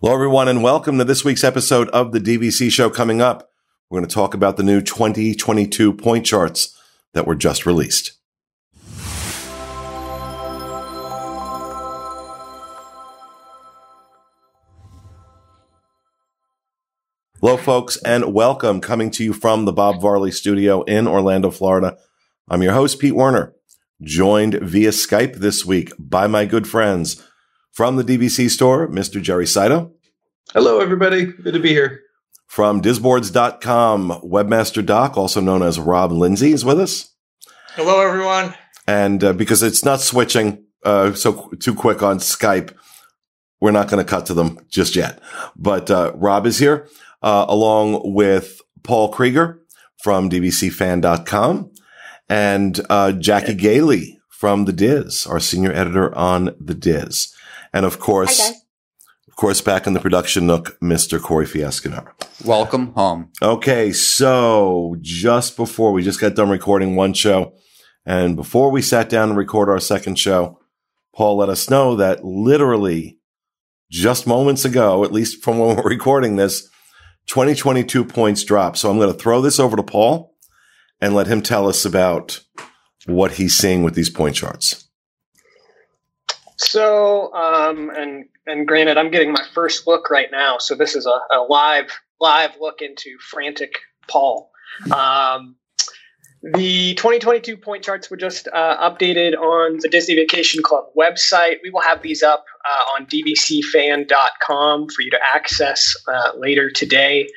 Hello, everyone, and welcome to this week's episode of the DVC show. Coming up, we're going to talk about the new 2022 point charts that were just released. Hello, folks, and welcome coming to you from the Bob Varley studio in Orlando, Florida. I'm your host, Pete Werner, joined via Skype this week by my good friends from the DVC store, Mr. Jerry Saito. Hello, everybody. Good to be here. From disboards.com, webmaster doc, also known as Rob Lindsay, is with us. Hello, everyone. And uh, because it's not switching uh, so too quick on Skype, we're not going to cut to them just yet. But uh, Rob is here, uh, along with Paul Krieger from DVCFan.com and uh, Jackie Gailey from The Diz, our senior editor on The Diz. And of course, Hi, of course, back in the production nook, Mr. Corey Fiascanaro. Welcome home. Okay, so just before we just got done recording one show, and before we sat down and record our second show, Paul let us know that literally just moments ago, at least from when we're recording this, 2022 points dropped. So I'm going to throw this over to Paul and let him tell us about what he's seeing with these point charts. So, um, and and granted, I'm getting my first look right now, so this is a, a live live look into frantic Paul. Um, the 2022 point charts were just uh, updated on the Disney Vacation Club website. We will have these up uh, on dvcfan.com for you to access uh, later today.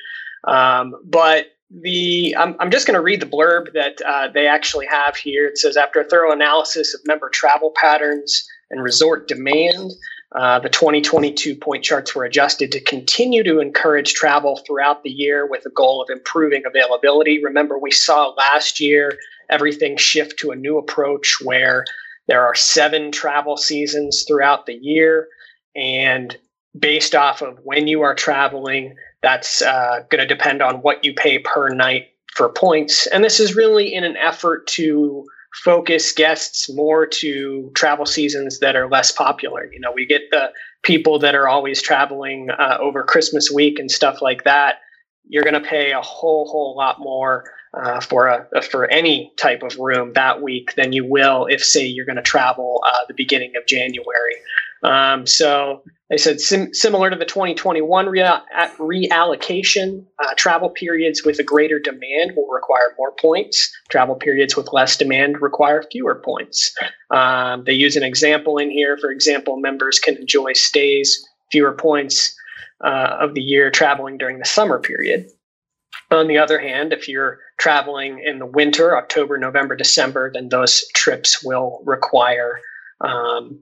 Um, but the I'm, I'm just going to read the blurb that uh, they actually have here. It says after a thorough analysis of member travel patterns and resort demand, uh, the 2022 point charts were adjusted to continue to encourage travel throughout the year with the goal of improving availability. Remember, we saw last year everything shift to a new approach where there are seven travel seasons throughout the year, and based off of when you are traveling, that's uh, going to depend on what you pay per night for points. And this is really in an effort to focus guests more to travel seasons that are less popular. You know, we get the people that are always traveling uh, over Christmas week and stuff like that. You're going to pay a whole whole lot more uh, for a for any type of room that week than you will if, say, you're going to travel uh, the beginning of January. Um, so they said sim- similar to the 2021 rea- reallocation, uh, travel periods with a greater demand will require more points. Travel periods with less demand require fewer points. Um, they use an example in here. For example, members can enjoy stays fewer points uh, of the year traveling during the summer period. On the other hand, if you're traveling in the winter, October, November, December, then those trips will require um,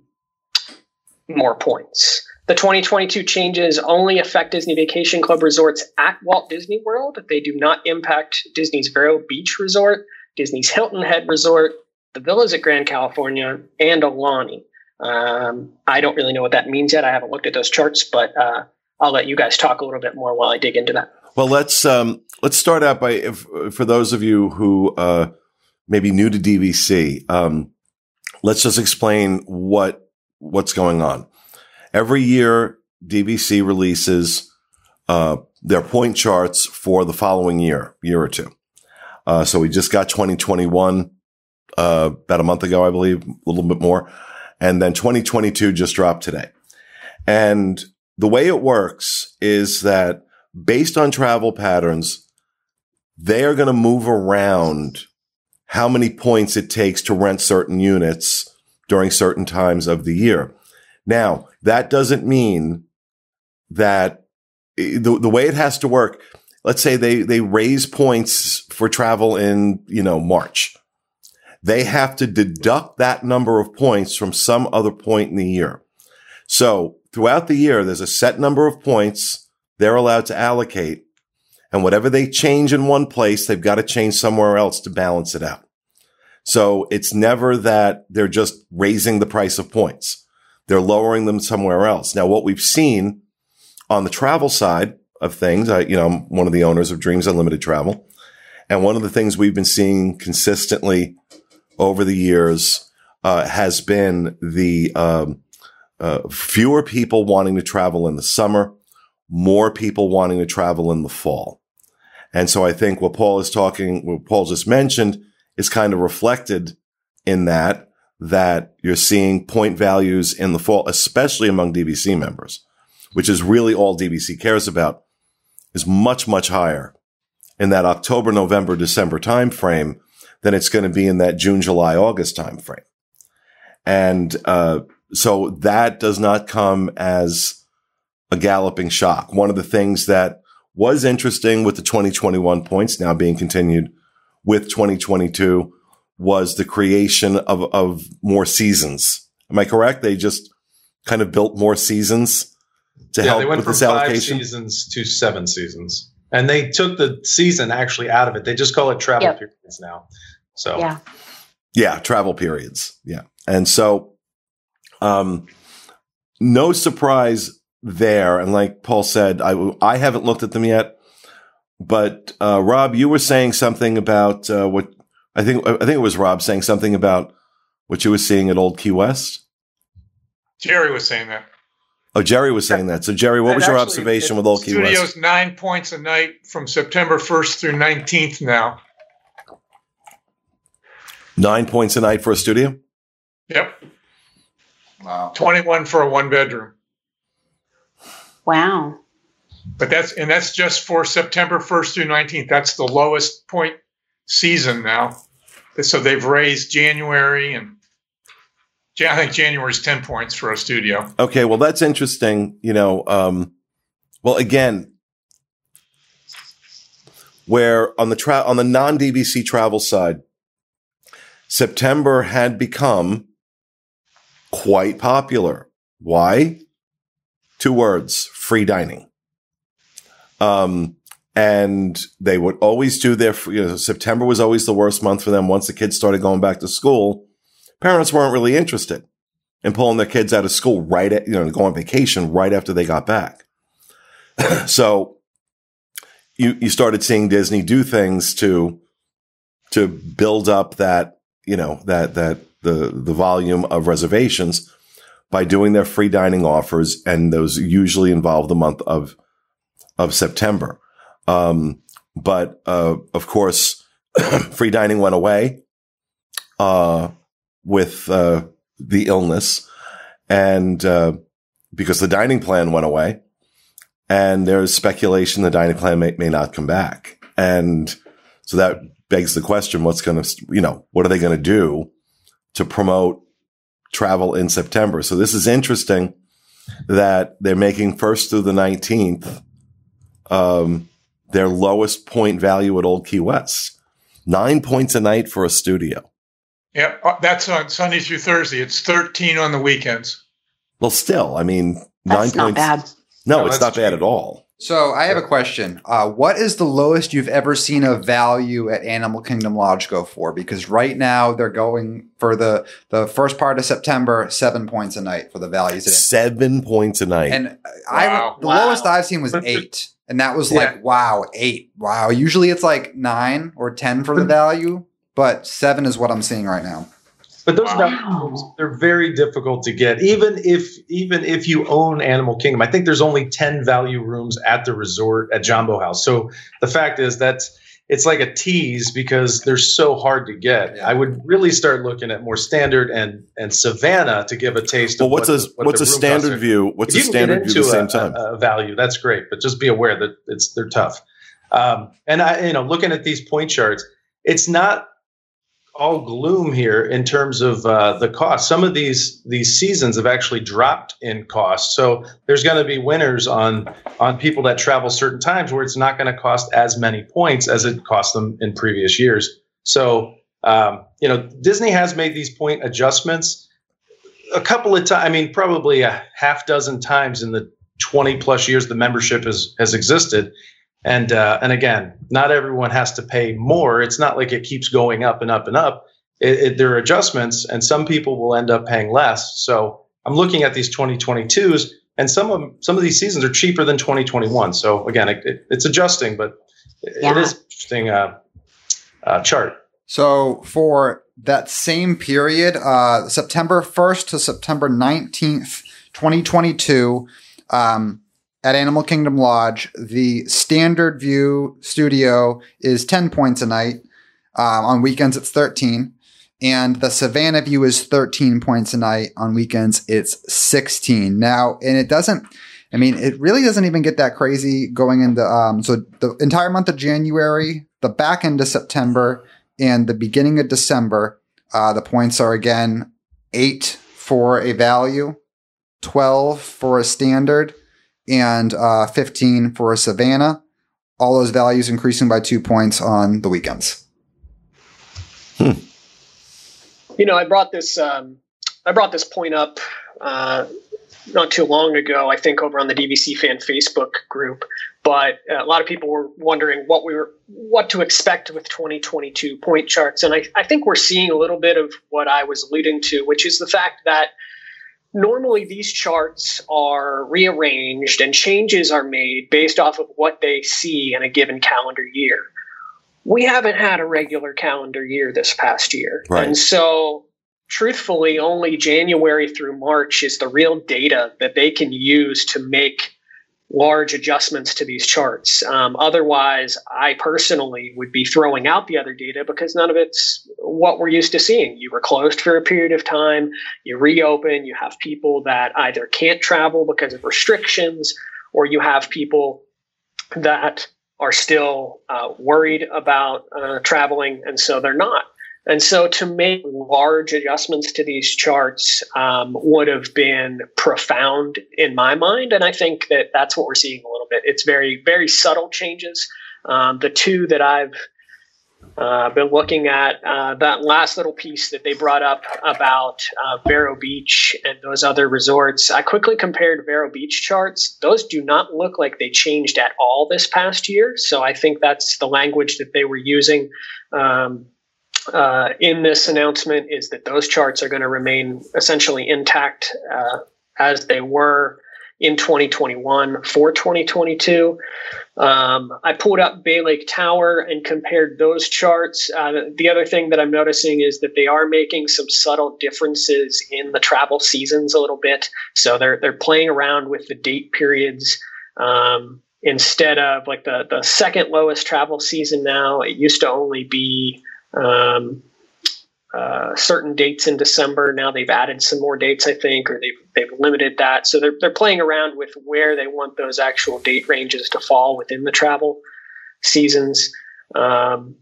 more points. The 2022 changes only affect Disney Vacation Club resorts at Walt Disney World. They do not impact Disney's Vero Beach Resort, Disney's Hilton Head Resort, the villas at Grand Californian, and Aulani. Um, I don't really know what that means yet. I haven't looked at those charts, but uh, I'll let you guys talk a little bit more while I dig into that. Well, let's um, let's start out by if, for those of you who uh, may be new to DVC. Um, let's just explain what what's going on. Every year, DVC releases uh, their point charts for the following year, year or two. Uh, so we just got 2021 uh, about a month ago, I believe, a little bit more, and then 2022 just dropped today. And the way it works is that based on travel patterns, they are going to move around how many points it takes to rent certain units during certain times of the year. Now, that doesn't mean that eh, the, the way it has to work, let's say they, they raise points for travel in, you know, March. They have to deduct that number of points from some other point in the year. So throughout the year, there's a set number of points they're allowed to allocate. And whatever they change in one place, they've got to change somewhere else to balance it out. So it's never that they're just raising the price of points. They're lowering them somewhere else. Now, what we've seen on the travel side of things, I, you know, I'm one of the owners of Dreams Unlimited Travel. And one of the things we've been seeing consistently over the years uh, has been the um, uh, fewer people wanting to travel in the summer, more people wanting to travel in the fall. And so I think what Paul is talking, what Paul just mentioned is kind of reflected in that, that you're seeing point values in the fall, especially among DVC members, which is really all DVC cares about is much, much higher in that October, November, December timeframe than it's going to be in that June, July, August timeframe. And, uh, so that does not come as a galloping shock. One of the things that was interesting with the 2021 points now being continued with 2022 was the creation of, of more seasons. Am I correct? They just kind of built more seasons to yeah, help they went with from this five seasons to seven seasons, and they took the season actually out of it. They just call it travel Yep. periods now. So Yeah. Yeah, travel periods. Yeah. And so, um, no surprise there. And like Paul said, I, I haven't looked at them yet, but, uh, Rob, you were saying something about, uh, what I think, I think it was Rob saying something about what you were seeing at Old Key West. Jerry was saying that. Oh, Jerry was saying that. So Jerry, what And was your actually, observation with Old Key West? Studio's West? nine points a night from September 1st through 19th now. Nine points a night for a studio? Yep. Wow. 21 for a one bedroom. Wow. But that's, and that's just for September 1st through 19th. That's the lowest point season now. So they've raised January and I think January is 10 points for a studio. Okay, well, that's interesting. You know, um, well, again, where on the tra- on the non DVC travel side, September had become quite popular. Why? Two words: free dining. Um, and they would always do their. You know, September was always the worst month for them. Once the kids started going back to school, parents weren't really interested in pulling their kids out of school right at, you know, go on vacation right after they got back. so you, you started seeing Disney do things to, to build up that, you know, that, that the, the volume of reservations by doing their free dining offers. And those usually involve the month of, of September. Um, but, uh, of course, free dining went away, uh, with, uh, the illness. And uh, because the dining plan went away and there's speculation the dining plan may, may not come back. And so that begs the question what's going to you know what are they going to do to promote travel in september? So this is interesting that they're making first through the 19th um, their lowest point value at old key west nine points a night for a studio Yeah, uh, that's on Sunday through Thursday. It's 13 on the weekends. Well, still, I mean, That's nine not points. bad. No, No, it's that's not bad at all. So I have a question. Uh, what is the lowest you've ever seen a value at Animal Kingdom Lodge go for? Because right now they're going for the the first part of September, seven points a night for the values. At Seven points a night. and I the Wow. lowest I've seen was eight, and that was Yeah. like wow, eight. Wow. Usually it's like nine or ten for the hmm. value, but seven is what I'm seeing right now. But those Wow. value they're very difficult to get. Even if even if you own Animal Kingdom, I think there's only 10 value rooms at the resort at Jambo House. So the fact is that's it's like a tease because they're so hard to get. Yeah. I would really start looking at more standard and and Savannah to give a taste well, of what's what a what what's a standard view? What's If a you can get standard view at the same a- time? A, a value, that's great, but just be aware that it's they're tough. Um, and I, you know, looking at these point charts, it's not all gloom here in terms of uh, the cost. Some of these these seasons have actually dropped in cost, so there's going to be winners on on people that travel certain times where it's not going to cost as many points as it cost them in previous years. So um, you know, Disney has made these point adjustments a couple of times. I mean, probably a half dozen times in the 20 plus years the membership has has existed. And uh, and again, not everyone has to pay more. It's not like it keeps going up and up and up. It, it, there are adjustments, and some people will end up paying less. So I'm looking at these 2022s, and some of some of these seasons are cheaper than 2021. So again, it, it, it's adjusting, but it, it Yeah. is interesting uh, uh, chart. So for that same period, uh, September 1st to September 19th, 2022, um, at Animal Kingdom Lodge, the standard view studio is 10 points a night. Um, on weekends, it's 13. And the Savannah view is 13 points a night. On weekends, it's 16. Now, and it doesn't, I mean, it really doesn't even get that crazy going into, um, so the entire month of January, the back end of September, and the beginning of December, uh, the points are again eight for a value, 12 for a standard, and uh, 15 for a Savannah. All those values increasing by two points on the weekends. Hmm. You know, I brought this. Um, I brought this point up uh, not too long ago. I think over on the DVC fan Facebook group, but a lot of people were wondering what we were, what to expect with 2022 point charts, and I, I think we're seeing a little bit of what I was alluding to, which is the fact that normally these charts are rearranged and changes are made based off of what they see in a given calendar year. We haven't had a regular calendar year this past year. Right. And so, truthfully, only January through March is the real data that they can use to make large adjustments to these charts. Um, otherwise, I personally would be throwing out the other data because none of it's what we're used to seeing. You were closed for a period of time, you reopen, you have people that either can't travel because of restrictions, or you have people that are still uh, worried about uh, traveling, and so they're not. And so to make large adjustments to these charts um, would have been profound in my mind. And I think that that's what we're seeing a little bit. It's very, very subtle changes. Um, the two that I've uh, been looking at, uh, that last little piece that they brought up about uh, Vero Beach and those other resorts, I quickly compared Vero Beach charts. Those do not look like they changed at all this past year. So I think that's the language that they were using. Um, uh, in this announcement is that those charts are going to remain essentially intact uh, as they were in 2021 for 2022. Um, I pulled up Bay Lake Tower and compared those charts. Uh, the other thing that I'm noticing is that they are making some subtle differences in the travel seasons a little bit. So they're they're playing around with the date periods. Um, instead of like the the second lowest travel season now, it used to only be um, uh, certain dates in December. Now they've added some more dates, I think, or they've they've limited that. So they're they're playing around with where they want those actual date ranges to fall within the travel seasons. Um,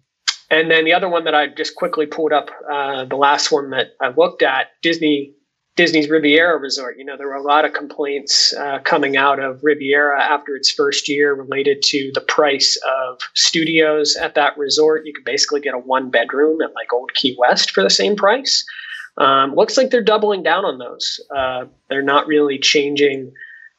and then the other one that I just quickly pulled up, uh, the last one that I looked at, Disney Disney's Riviera Resort. You know, there were a lot of complaints uh, coming out of Riviera after its first year related to the price of studios at that resort. You could basically get a one bedroom at like Old Key West for the same price. Um, looks like they're doubling down on those. Uh, they're not really changing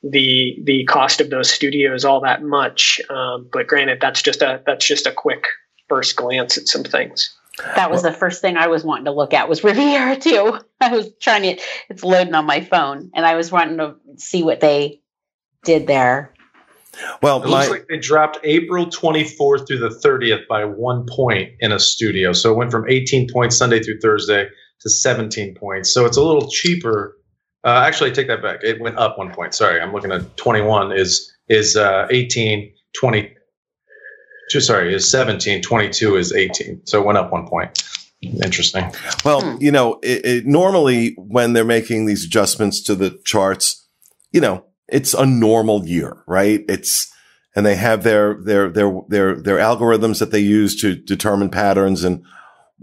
the the cost of those studios all that much. Um, but granted, that's just a that's just a quick first glance at some things. That was well, the first thing I was wanting to look at was Riviera too. I was trying to it's loading on my phone and I was wanting to see what they did there. Well, it my, looks like they dropped April 24th through the 30th by one point in a studio. So it went from 18 points Sunday through Thursday to 17 points. So it's a little cheaper. Uh, actually, take that back. It went up one point. Sorry, I'm looking at 21 is is uh, 18, 20, two, sorry, is 17, 22 is 18. So it went up one point. Interesting. Well, hmm. you know, it, it, normally when they're making these adjustments to the charts, you know, it's a normal year, right? It's, and they have their, their, their, their, their algorithms that they use to determine patterns and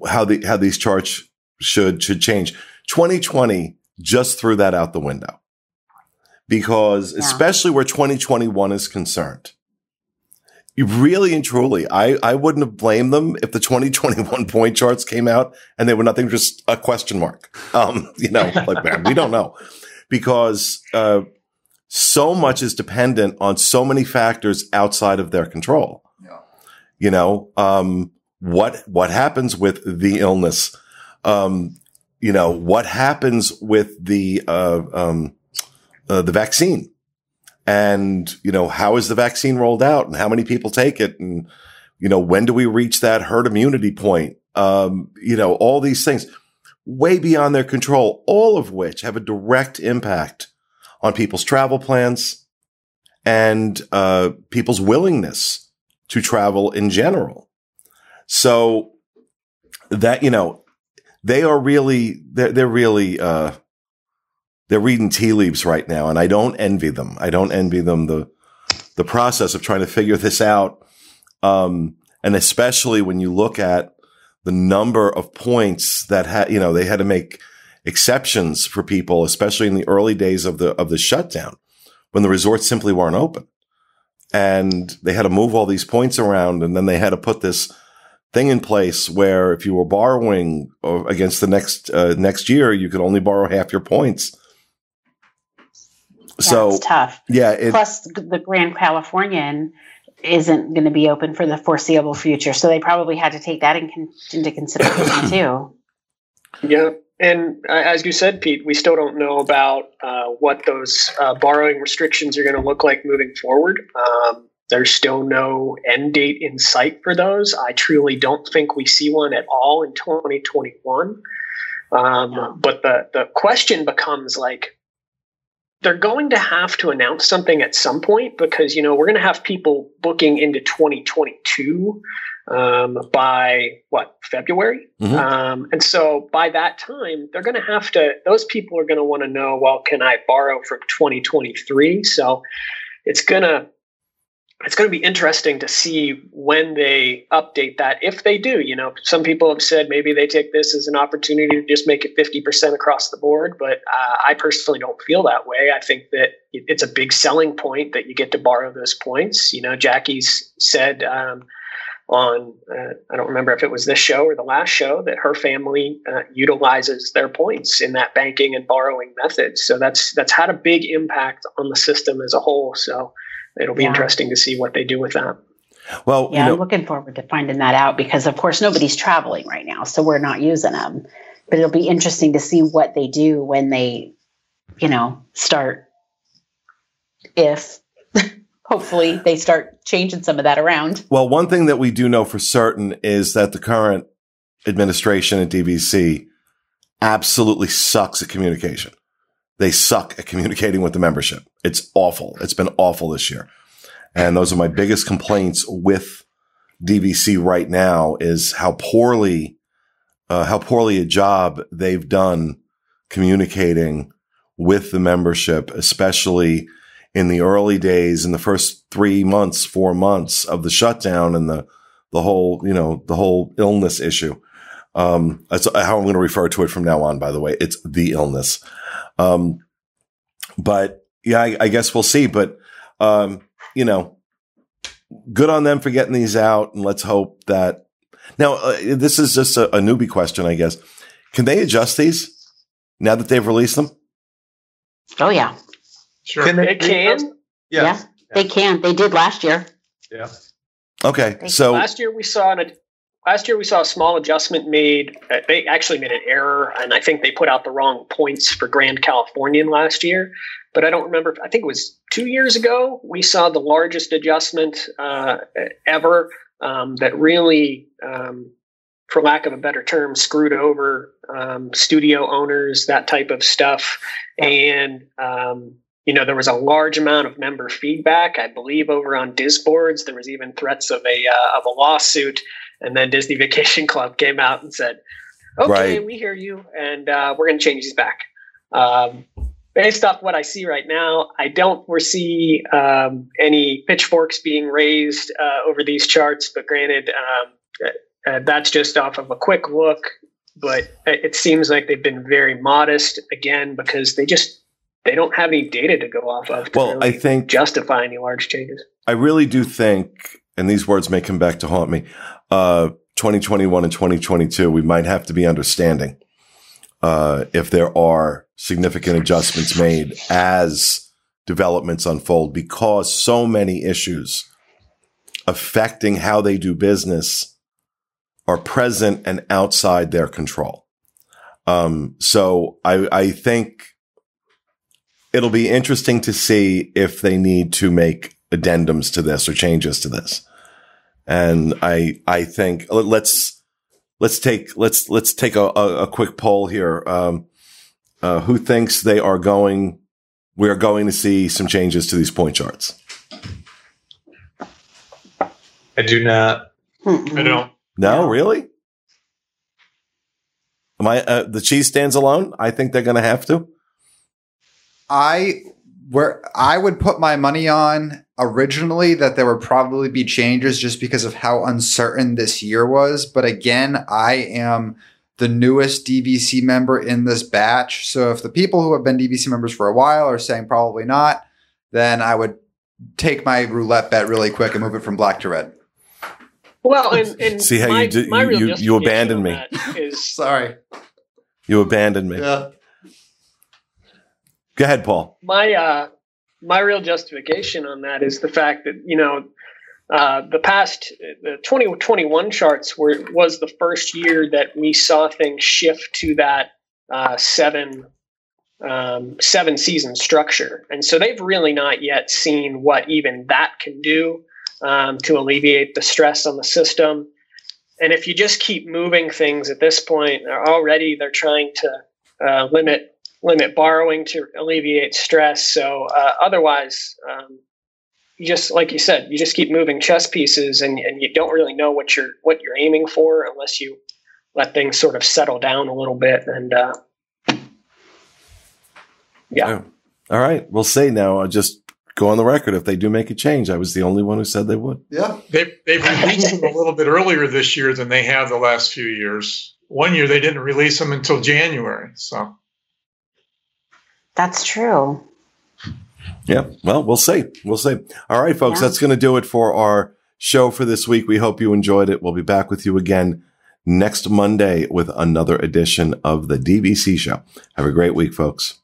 how the, how these charts should, should change. 2020 just threw that out the window because yeah. especially where 2021 is concerned, you really and truly, I, I wouldn't have blamed them if the 2021 point charts came out and they were nothing just a question mark. Um, you know, like, man, we don't know because, uh, so much is dependent on so many factors outside of their control. Yeah. You know, um, what, what happens with the illness? Um, you know, what happens with the, uh, um, uh, the vaccine? And you know how is the vaccine rolled out and how many people take it and you know when do we reach that herd immunity point um, you know all these things way beyond their control all of which have a direct impact on people's travel plans and uh, people's willingness to travel in general. So that you know, they are really they're, they're really uh, they're reading tea leaves right now, and I don't envy them. I don't envy them the the process of trying to figure this out, um, and especially when you look at the number of points that had you know they had to make exceptions for people, especially in the early days of the of the shutdown when the resorts simply weren't open. And they had to move all these points around and then they had to put this thing in place where if you were borrowing uh, against the next uh, next year, you could only borrow half your points. Yeah, so it's tough. yeah, it, Plus, the Grand Californian isn't going to be open for the foreseeable future, so they probably had to take that in con- into consideration too. Yeah. And uh, as you said, Pete, we still don't know about uh, what those uh, borrowing restrictions are going to look like moving forward. Um, there's still no end date in sight for those. I truly don't think we see one at all in 2021. Um, but the, the question becomes like, they're going to have to announce something at some point because, you know, we're going to have people booking into 2022 um, by what February, Mhm. um, and so by that time they're going to have to. Those people are going to want to know, well, can I borrow from 2023? So it's gonna it's going to be interesting to see when they update that if they do you know. Some people have said maybe they take this as an opportunity to just make it 50% across the board but uh, i personally don't feel that way. I think that it's a big selling point that you get to borrow those points. You know jackie's said um, on uh, i don't remember if it was this show or the last show that her family uh, utilizes their points in that banking and borrowing method. So that's that's had a big impact on the system as a whole. So it'll be Yeah. interesting to see what they do with that well, Yeah, you I'm looking forward to finding that out because, of course, nobody's traveling right now, so we're not using them. But it'll be interesting to see what they do when they, you know, start. If hopefully they start changing some of that around. Well, one thing that we do know for certain is that the current administration at DVC absolutely sucks at communication. They suck at communicating with the membership. It's awful. It's been awful this year. And those are my biggest complaints with DVC right now is how poorly, uh, how poorly a job they've done communicating with the membership, especially in the early days, in the first three months, four months of the shutdown and the, the whole, you know, the whole illness issue. Um, that's how I'm going to refer to it from now on, by the way. It's the illness. Um, but yeah, I, I guess we'll see. But, um, you know, good on them for getting these out. And let's hope that now, uh, this is just a, a newbie question, I guess. Can they adjust these now that they've released them? Oh yeah, Sure. Can they It can. Yeah, they can. They did last year. Yeah. Okay. So, last year we saw an last year we saw a small adjustment made. Uh, they actually made an error and i think they put out the wrong points for grand californian last year. But i don't remember i think it was two years ago we saw the largest adjustment uh, ever um, that really um, for lack of a better term screwed over um, studio owners that type of stuff. And um, you know there was a large amount of member feedback i believe over on disboards. There was even threats of a uh, of a lawsuit and then disney vacation club came out and said okay Right. we hear you and uh, we're going to change these back um, based off what i see right now i don't foresee um, any pitchforks being raised uh, over these charts but granted um, uh, that's just off of a quick look but it seems like they've been very modest again because they just they don't have any data to go off of to well, I think justify any large changes. I really do think, and these words may come back to haunt me, uh, 2021 and 2022, we might have to be understanding, uh, if there are significant adjustments made as developments unfold because so many issues affecting how they do business are present and outside their control. Um, so I, I think it'll be interesting to see if they need to make addendums to this or changes to this. And I, I think let's, let's take, let's, let's take a, a, a quick poll here. Um, uh, who thinks they are going, we are going to see some changes to these point charts? I do not. Mm-mm. I don't. No, No. really? Am I uh, the cheese stands alone? I think they're going to have to. I where I would put my money on originally that there would probably be changes just because of how uncertain this year was. But again, I am the newest DVC member in this batch. So if the people who have been DVC members for a while are saying probably not, then I would take my roulette bet really quick and move it from black to red. Well, and, and See how you my, did- my you- real you- you justification abandoned me. that Is Sorry. You abandoned me. Yeah. Go ahead, Paul. my uh, my real justification on that is the fact that you know uh, the past the 2021 charts were was the first year that we saw things shift to that uh, seven um, seven season structure, and so they've really not yet seen what even that can do um, to alleviate the stress on the system. And if you just keep moving things at this point, already they're trying to uh, limit limit borrowing to alleviate stress. So uh, otherwise, um, you just like you said, you just keep moving chess pieces, and, and you don't really know what you're what you're aiming for unless you let things sort of settle down a little bit. And uh, yeah, All right. We'll see now. I'll just go on the record. If they do make a change, I was the only one who said they would. Yeah. They've, they've released them a little bit earlier this year than they have the last few years. One year they didn't release them until January. So That's true. Yeah. Well, we'll see. We'll see. All right, folks. Yeah. That's going to do it for our show for this week. We hope you enjoyed it. We'll be back with you again next Monday with another edition of the DVC show. Have a great week, folks.